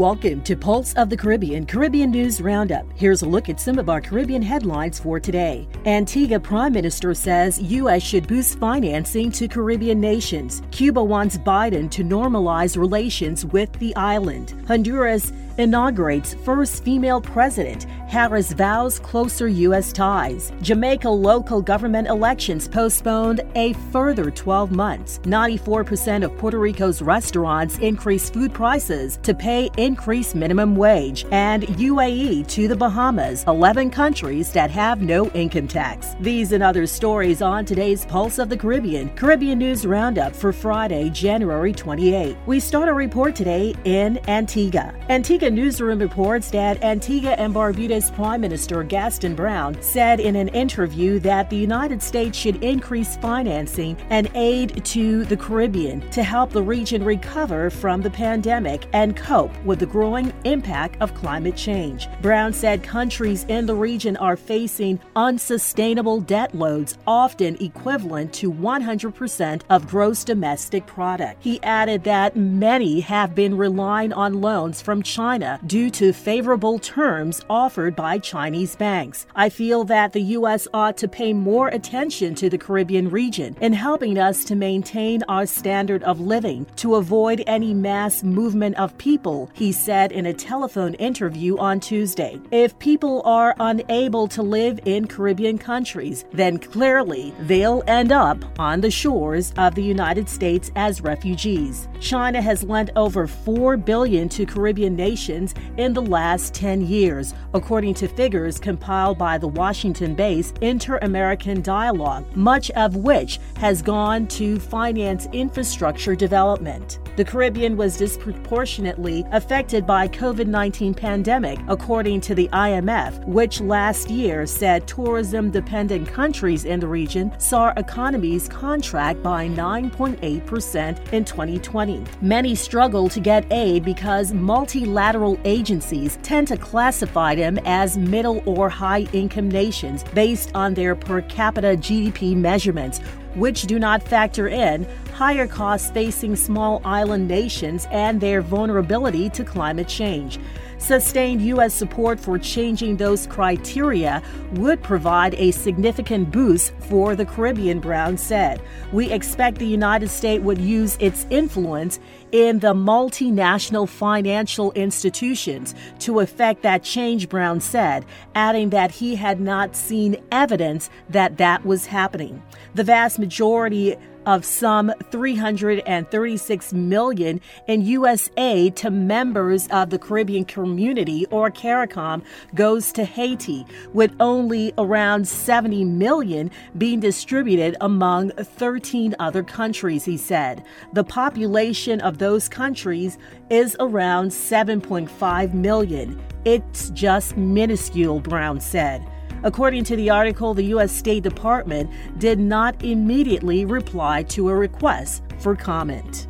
Welcome to Pulse of the Caribbean Caribbean News Roundup. Here's a look at some of our Caribbean headlines for today. Antigua Prime Minister says U.S. should boost financing to Caribbean nations. Cuba wants Biden to normalize relations with the island. Honduras inaugurates first female president. Harris vows closer U.S. ties. Jamaica local government elections postponed a further 12 months. 94% of Puerto Rico's restaurants increase food prices to pay increased minimum wage. And UAE to the Bahamas, 11 countries that have no income tax. These and other stories on today's Pulse of the Caribbean, Caribbean News Roundup for Friday, January 28. We start a report today in Antigua. Antigua Newsroom reports that Antigua and Barbuda's Prime Minister Gaston Brown said in an interview that the United States should increase financing and aid to the Caribbean to help the region recover from the pandemic and cope with the growing impact of climate change. Brown said countries in the region are facing unsustainable debt loads, often equivalent to 100% of gross domestic product. He added that many have been relying on loans from China China due to favorable terms offered by Chinese banks. I feel that the U.S. ought to pay more attention to the Caribbean region in helping us to maintain our standard of living to avoid any mass movement of people, he said in a telephone interview on Tuesday. If people are unable to live in Caribbean countries, then clearly they'll end up on the shores of the United States as refugees. China has lent over 4 billion to Caribbean nations in the last 10 years, according to figures compiled by the Washington based Inter American Dialogue, much of which has gone to finance infrastructure development. The Caribbean was disproportionately affected by COVID-19 pandemic, according to the IMF, which last year said tourism-dependent countries in the region saw economies contract by 9.8% in 2020. Many struggle to get aid because multilateral agencies tend to classify them as middle or high income nations based on their per capita GDP measurements which do not factor in higher costs facing small island nations and their vulnerability to climate change. Sustained U.S. support for changing those criteria would provide a significant boost for the Caribbean, Brown said. We expect the United States would use its influence in the multinational financial institutions to effect that change, Brown said, adding that he had not seen evidence that that was happening. The vast majority of some 336 million in US aid to members of the Caribbean Community or CARICOM goes to Haiti, with only around 70 million being distributed among 13 other countries, he said. The population of those countries is around 7.5 million. It's just minuscule, Brown said. According to the article, the U.S. State Department did not immediately reply to a request for comment.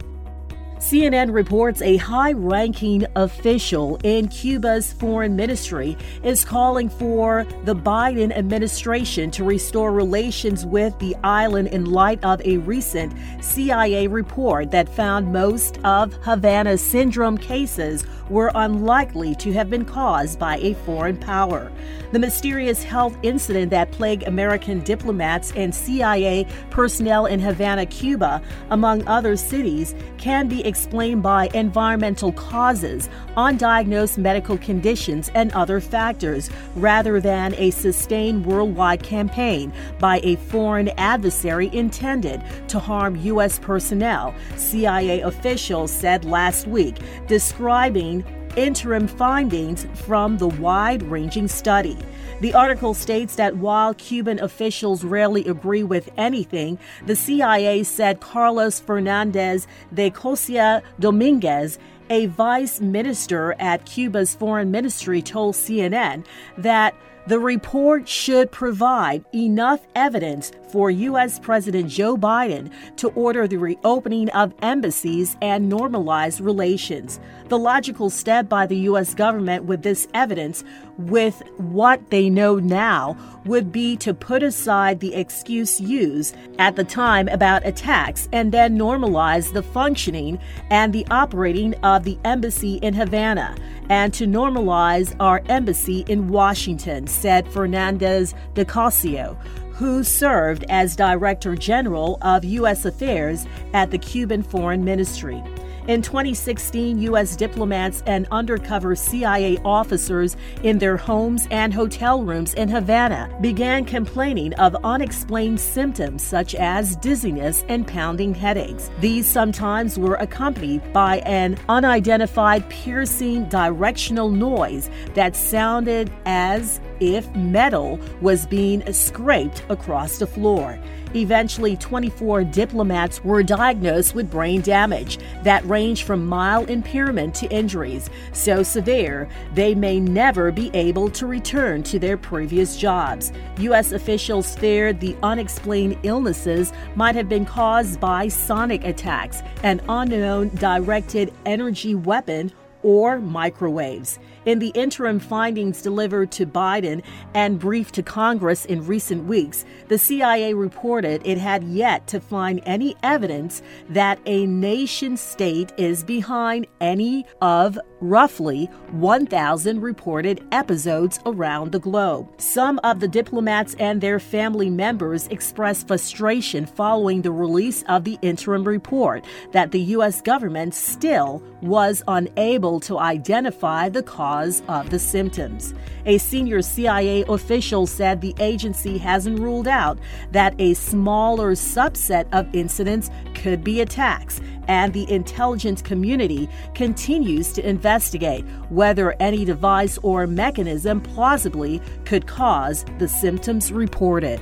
CNN reports a high ranking official in Cuba's foreign ministry is calling for the Biden administration to restore relations with the island in light of a recent CIA report that found most of Havana syndrome cases were unlikely to have been caused by a foreign power. The mysterious health incident that plagued American diplomats and CIA personnel in Havana, Cuba, among other cities, can be explained by environmental causes, undiagnosed medical conditions, and other factors, rather than a sustained worldwide campaign by a foreign adversary intended to harm U.S. personnel, CIA officials said last week, describing interim findings from the wide ranging study. The article states that while Cuban officials rarely agree with anything, the CIA said Carlos Fernandez de Cossio Dominguez, a vice minister at Cuba's foreign ministry, told CNN that the report should provide enough evidence for U.S. President Joe Biden to order the reopening of embassies and normalize relations. The logical step by the U.S. government with this evidence, with what they know now, would be to put aside the excuse used at the time about attacks and then normalize the functioning and the operating of the embassy in Havana and to normalize our embassy in Washington, said Fernandez de Cossio, who served as Director General of U.S. Affairs at the Cuban Foreign Ministry. In 2016, U.S. diplomats and undercover CIA officers in their homes and hotel rooms in Havana began complaining of unexplained symptoms such as dizziness and pounding headaches. These sometimes were accompanied by an unidentified piercing directional noise that sounded as if metal was being scraped across the floor. Eventually, 24 diplomats were diagnosed with brain damage that ranged from mild impairment to injuries so severe they may never be able to return to their previous jobs. U.S. officials feared the unexplained illnesses might have been caused by sonic attacks, an unknown directed energy weapon, or microwaves. In the interim findings delivered to Biden and briefed to Congress in recent weeks, the CIA reported it had yet to find any evidence that a nation state is behind any of roughly 1,000 reported episodes around the globe. Some of the diplomats and their family members expressed frustration following the release of the interim report that the U.S. government still was unable to identify the cause cause of the symptoms. A senior CIA official said the agency hasn't ruled out that a smaller subset of incidents could be attacks, and the intelligence community continues to investigate whether any device or mechanism plausibly could cause the symptoms reported.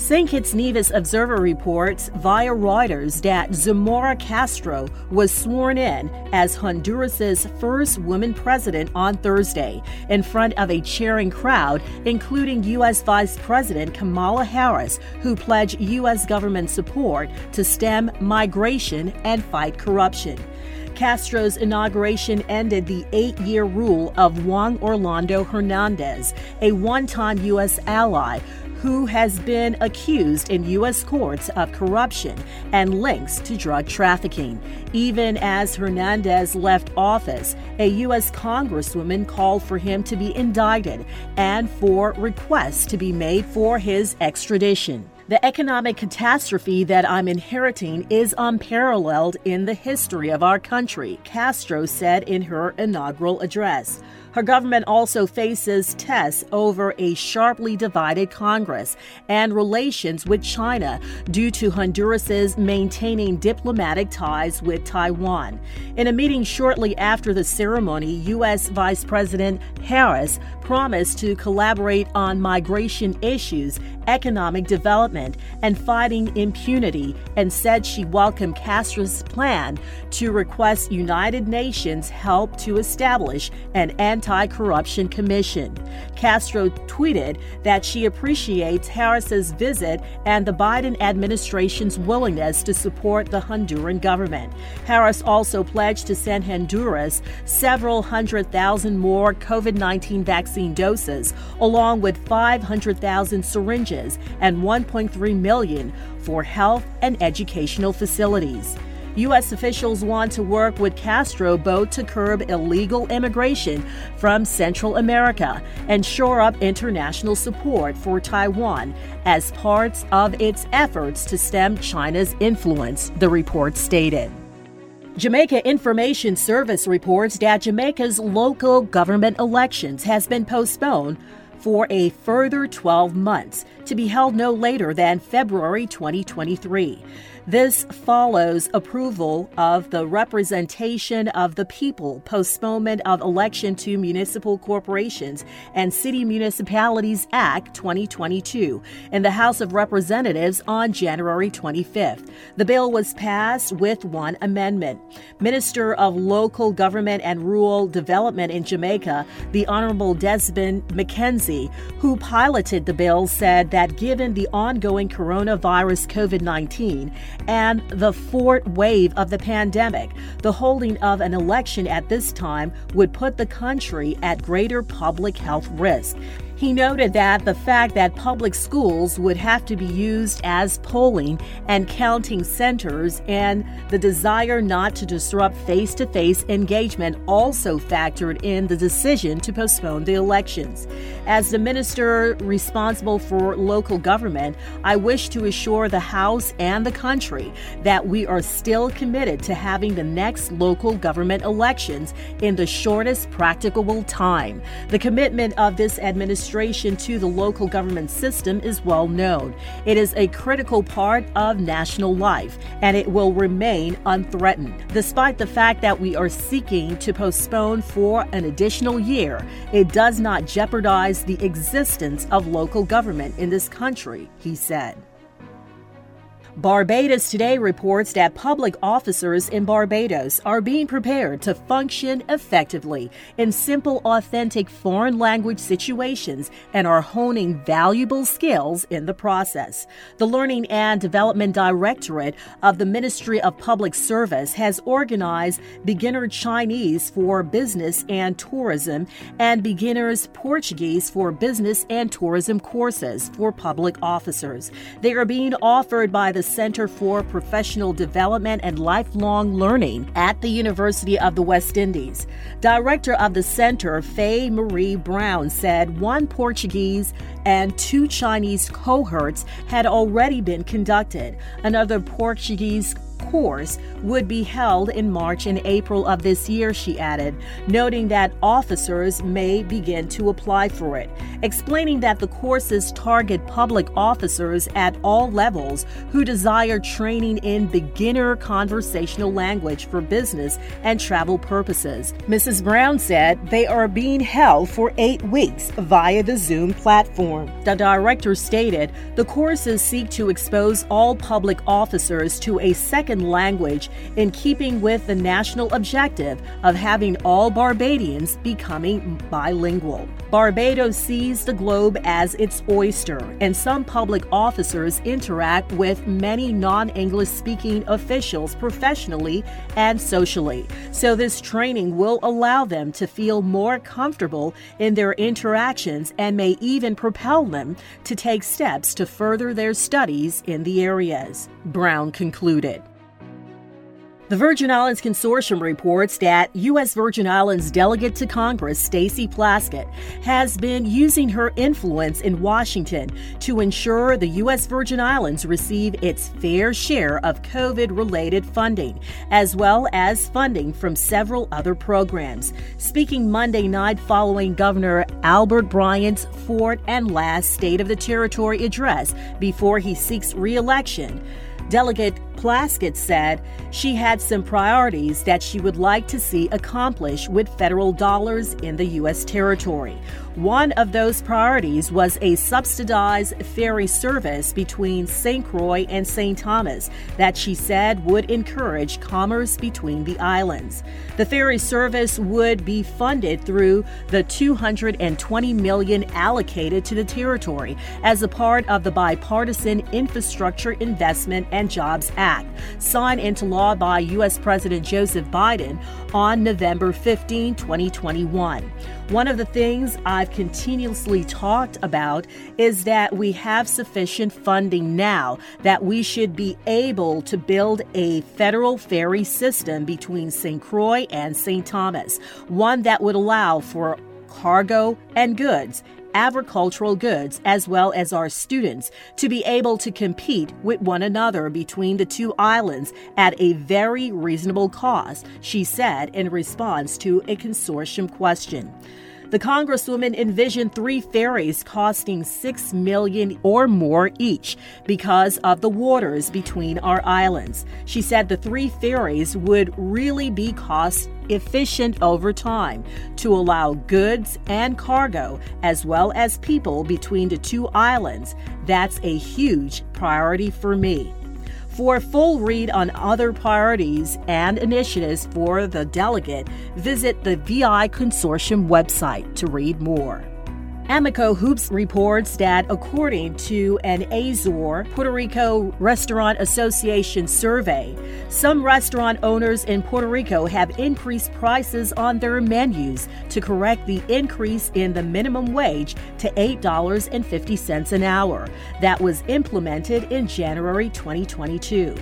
St. Kitts Nevis Observer reports via Reuters that Xiomara Castro was sworn in as Honduras's first woman president on Thursday in front of a cheering crowd, including U.S. Vice President Kamala Harris, who pledged U.S. government support to stem migration and fight corruption. Castro's inauguration ended the eight year rule of Juan Orlando Hernandez, a one time U.S. ally who has been accused in U.S. courts of corruption and links to drug trafficking. Even as Hernandez left office, a U.S. Congresswoman called for him to be indicted and for requests to be made for his extradition. The economic catastrophe that I'm inheriting is unparalleled in the history of our country, Castro said in her inaugural address. Her government also faces tests over a sharply divided Congress and relations with China due to Honduras's maintaining diplomatic ties with Taiwan. In a meeting shortly after the ceremony, U.S. Vice President Harris promised to collaborate on migration issues, economic development, and fighting impunity, and said she welcomed Castro's plan to request United Nations help to establish an Anti Corruption Commission. Castro tweeted that she appreciates Harris's visit and the Biden administration's willingness to support the Honduran government. Harris also pledged to send Honduras several hundred thousand more COVID 19 vaccine doses, along with 500,000 syringes and 1.3 million for health and educational facilities. U.S. officials want to work with Castro both to curb illegal immigration from Central America and shore up international support for Taiwan as parts of its efforts to stem China's influence, the report stated. Jamaica Information Service reports that Jamaica's local government elections has been postponed for a further 12 months to be held no later than February 2023. This follows approval of the Representation of the People Postponement of Election to Municipal Corporations and City Municipalities Act 2022 in the House of Representatives on January 25th. The bill was passed with one amendment. Minister of Local Government and Rural Development in Jamaica, the Honorable Desmond McKenzie, who piloted the bill, said that given the ongoing coronavirus COVID 19 and the fourth wave of the pandemic, the holding of an election at this time would put the country at greater public health risk. He noted that the fact that public schools would have to be used as polling and counting centers and the desire not to disrupt face to face engagement also factored in the decision to postpone the elections. As the minister responsible for local government, I wish to assure the House and the country that we are still committed to having the next local government elections in the shortest practicable time. The commitment of this administration administration to the local government system is well known. It is a critical part of national life, and it will remain unthreatened. Despite the fact that we are seeking to postpone for an additional year, it does not jeopardize the existence of local government in this country, he said. Barbados Today reports that public officers in Barbados are being prepared to function effectively in simple, authentic foreign language situations and are honing valuable skills in the process. The Learning and Development Directorate of the Ministry of Public Service has organized Beginner Chinese for Business and Tourism and Beginners Portuguese for Business and Tourism courses for public officers. They are being offered by the Center for Professional Development and Lifelong Learning at the University of the West Indies. Director of the center, Faye Marie Brown, said one Portuguese and two Chinese cohorts had already been conducted. Another Portuguese course would be held in March and April of this year, she added, noting that officers may begin to apply for it, explaining that the courses target public officers at all levels who desire training in beginner conversational language for business and travel purposes. Mrs. Brown said they are being held for eight weeks via the Zoom platform. The director stated the courses seek to expose all public officers to a second second language in keeping with the national objective of having all Barbadians becoming bilingual. Barbados sees the globe as its oyster, and some public officers interact with many non English speaking officials professionally and socially. So, this training will allow them to feel more comfortable in their interactions and may even propel them to take steps to further their studies in the areas. Brown concluded. The Virgin Islands Consortium reports that U.S. Virgin Islands delegate to Congress, Stacey Plaskett, has been using her influence in Washington to ensure the U.S. Virgin Islands receive its fair share of COVID related funding, as well as funding from several other programs. Speaking Monday night following Governor Albert Bryan's fourth and last State of the Territory address before he seeks re election, Delegate Plaskett said she had some priorities that she would like to see accomplished with federal dollars in the U.S. territory. One of those priorities was a subsidized ferry service between St. Croix and St. Thomas that she said would encourage commerce between the islands. The ferry service would be funded through the 220 million allocated to the territory as a part of the bipartisan Infrastructure Investment and Jobs Act, signed into law by U.S. President Joseph Biden on November 15, 2021. One of the things I've continuously talked about is that we have sufficient funding now that we should be able to build a federal ferry system between St. Croix and St. Thomas, one that would allow for cargo and goods agricultural goods as well as our students to be able to compete with one another between the two islands at a very reasonable cost, she said in response to a consortium question. The Congresswoman envisioned three ferries costing 6 million or more each because of the waters between our islands. She said the three ferries would really be cost efficient over time to allow goods and cargo as well as people between the two islands. That's a huge priority for me. For a full read on other priorities and initiatives for the delegate, visit the VI Consortium website to read more. Amico Hoops reports that according to an Azor Puerto Rico Restaurant Association survey, some restaurant owners in Puerto Rico have increased prices on their menus to correct the increase in the minimum wage to $8.50 an hour that was implemented in January 2022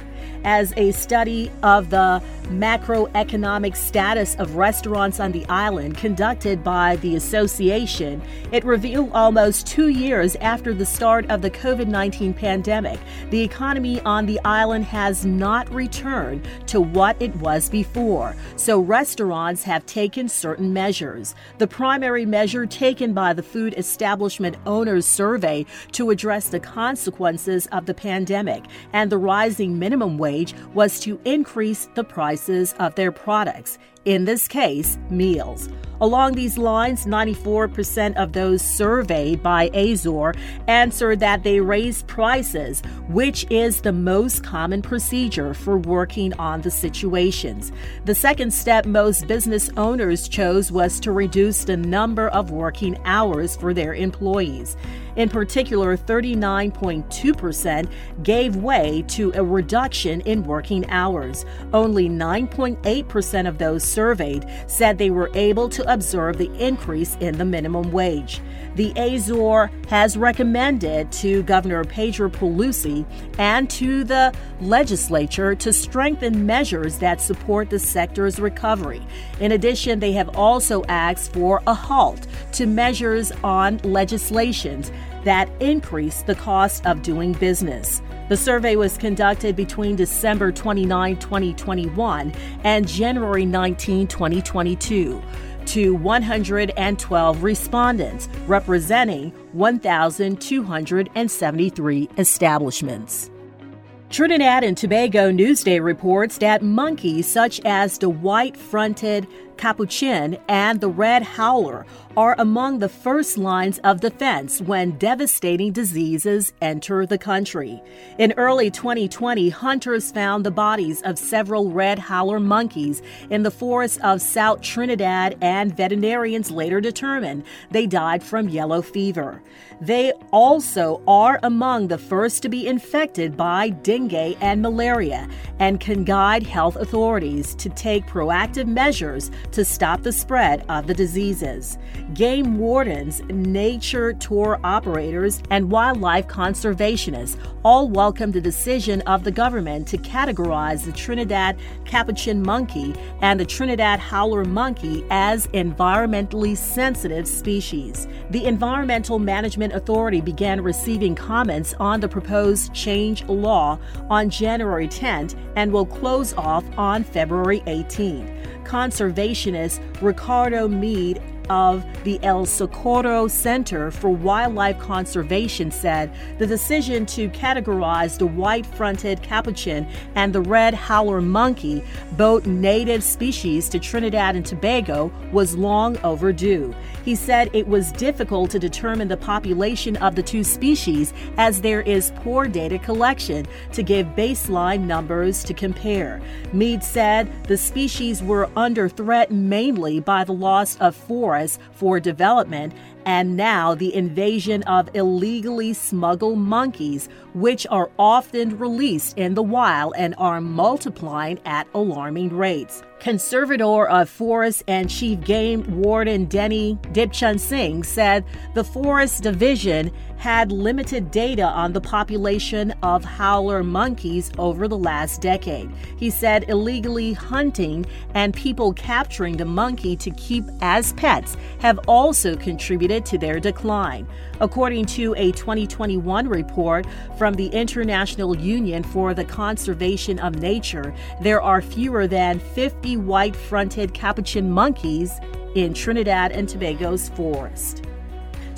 as a study of the macroeconomic status of restaurants on the island conducted by the association, it revealed almost two years after the start of the COVID 19 pandemic, the economy on the island has not returned to what it was before. So restaurants have taken certain measures. The primary measure taken by the Food Establishment Owners Survey to address the consequences of the pandemic and the rising minimum wage was to increase the prices of their products, in this case, meals. Along these lines, 94% of those surveyed by Azor answered that they raised prices, which is the most common procedure for working on the situations. The second step most business owners chose was to reduce the number of working hours for their employees. In particular, 39.2% gave way to a reduction in working hours. Only 9.8% of those surveyed said they were able to observe the increase in the minimum wage. The Azor has recommended to Governor Pedro Pierluisi and to the legislature to strengthen measures that support the sector's recovery. In addition, they have also asked for a halt to measures on legislations that increase the cost of doing business. The survey was conducted between December 29, 2021 and January 19, 2022 to 112 respondents, representing 1,273 establishments. Trinidad and Tobago Newsday reports that monkeys such as the white fronted capuchin, and the red howler are among the first lines of defense when devastating diseases enter the country. In early 2020, hunters found the bodies of several red howler monkeys in the forests of South Trinidad, and veterinarians later determined they died from yellow fever. They also are among the first to be infected by dengue and malaria and can guide health authorities to take proactive measures to stop the spread of the diseases. Game wardens, nature tour operators, and wildlife conservationists all welcomed the decision of the government to categorize the Trinidad capuchin monkey and the Trinidad howler monkey as environmentally sensitive species. The Environmental Management Authority began receiving comments on the proposed change law on January 10th and will close off on February 18th conservationist Ricardo Meade of the El Socorro Center for Wildlife Conservation said the decision to categorize the white fronted capuchin and the red howler monkey, both native species to Trinidad and Tobago, was long overdue. He said it was difficult to determine the population of the two species as there is poor data collection to give baseline numbers to compare. Meade said the species were under threat mainly by the loss of for development and now the invasion of illegally smuggled monkeys, which are often released in the wild and are multiplying at alarming rates. Conservator of Forests and Chief Game Warden Denny Dipchansingh said the Forest Division had limited data on the population of howler monkeys over the last decade. He said illegally hunting and people capturing the monkey to keep as pets have also contributed to their decline. According to a 2021 report from the International Union for the Conservation of Nature, there are fewer than 50 white fronted capuchin monkeys in Trinidad and Tobago's forest.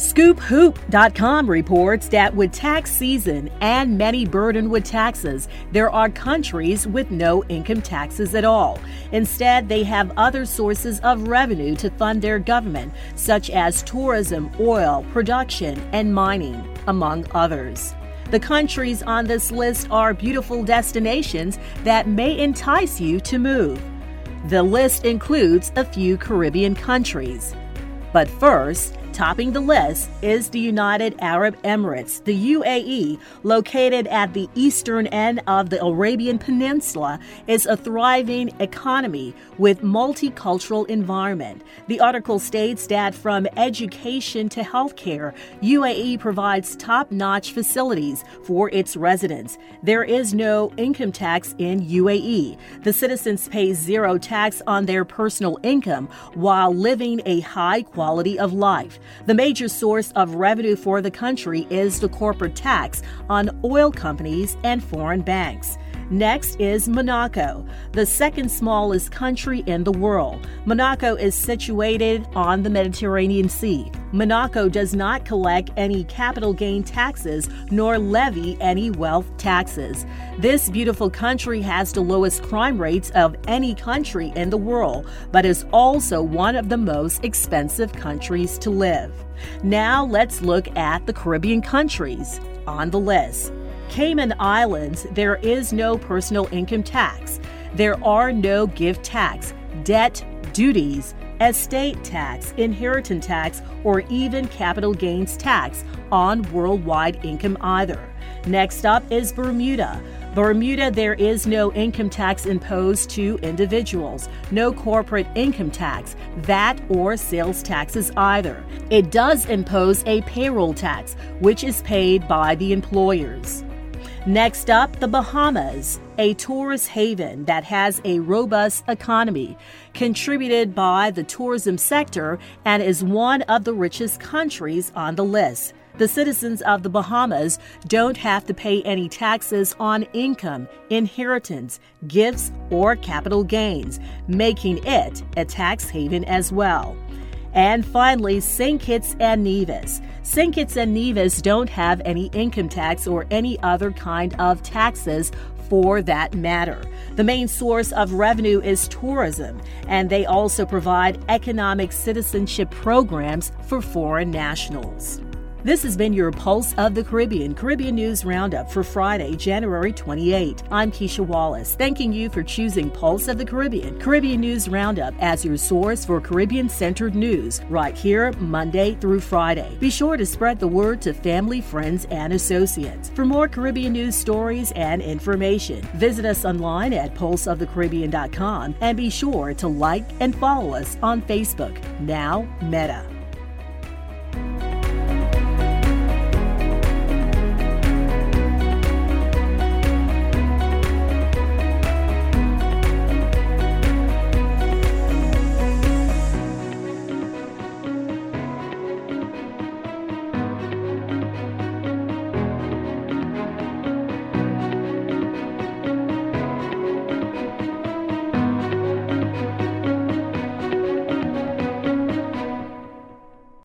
ScoopWhoop.com reports that with tax season and many burdened with taxes, there are countries with no income taxes at all. Instead, they have other sources of revenue to fund their government, such as tourism, oil, production, and mining, among others. The countries on this list are beautiful destinations that may entice you to move. The list includes a few Caribbean countries. But first, Topping the list is the United Arab Emirates, the UAE, located at the eastern end of the Arabian Peninsula, is a thriving economy with multicultural environment. The article states that from education to healthcare, UAE provides top-notch facilities for its residents. There is no income tax in UAE. The citizens pay zero tax on their personal income while living a high quality of life. The major source of revenue for the country is the corporate tax on oil companies and foreign banks. Next is Monaco, the second smallest country in the world. Monaco is situated on the Mediterranean Sea. Monaco does not collect any capital gain taxes nor levy any wealth taxes. This beautiful country has the lowest crime rates of any country in the world, but is also one of the most expensive countries to live. Now let's look at the Caribbean countries on the list. Cayman Islands, there is no personal income tax. There are no gift tax, debt, duties, estate tax, inheritance tax, or even capital gains tax on worldwide income either. Next up is Bermuda. Bermuda, there is no income tax imposed to individuals, no corporate income tax, VAT, or sales taxes either. It does impose a payroll tax, which is paid by the employers. Next up, the Bahamas, a tourist haven that has a robust economy, contributed by the tourism sector, and is one of the richest countries on the list. The citizens of the Bahamas don't have to pay any taxes on income, inheritance, gifts, or capital gains, making it a tax haven as well. And finally, St. Kitts and Nevis. St. Kitts and Nevis don't have any income tax or any other kind of taxes for that matter. The main source of revenue is tourism, and they also provide economic citizenship programs for foreign nationals. This has been your Pulse of the Caribbean Caribbean News Roundup for Friday, January 28. I'm Keisha Wallace, thanking you for choosing Pulse of the Caribbean Caribbean News Roundup as your source for Caribbean centered news right here Monday through Friday. Be sure to spread the word to family, friends, and associates. For more Caribbean news stories and information, visit us online at pulseofthecaribbean.com and be sure to like and follow us on Facebook, now Meta.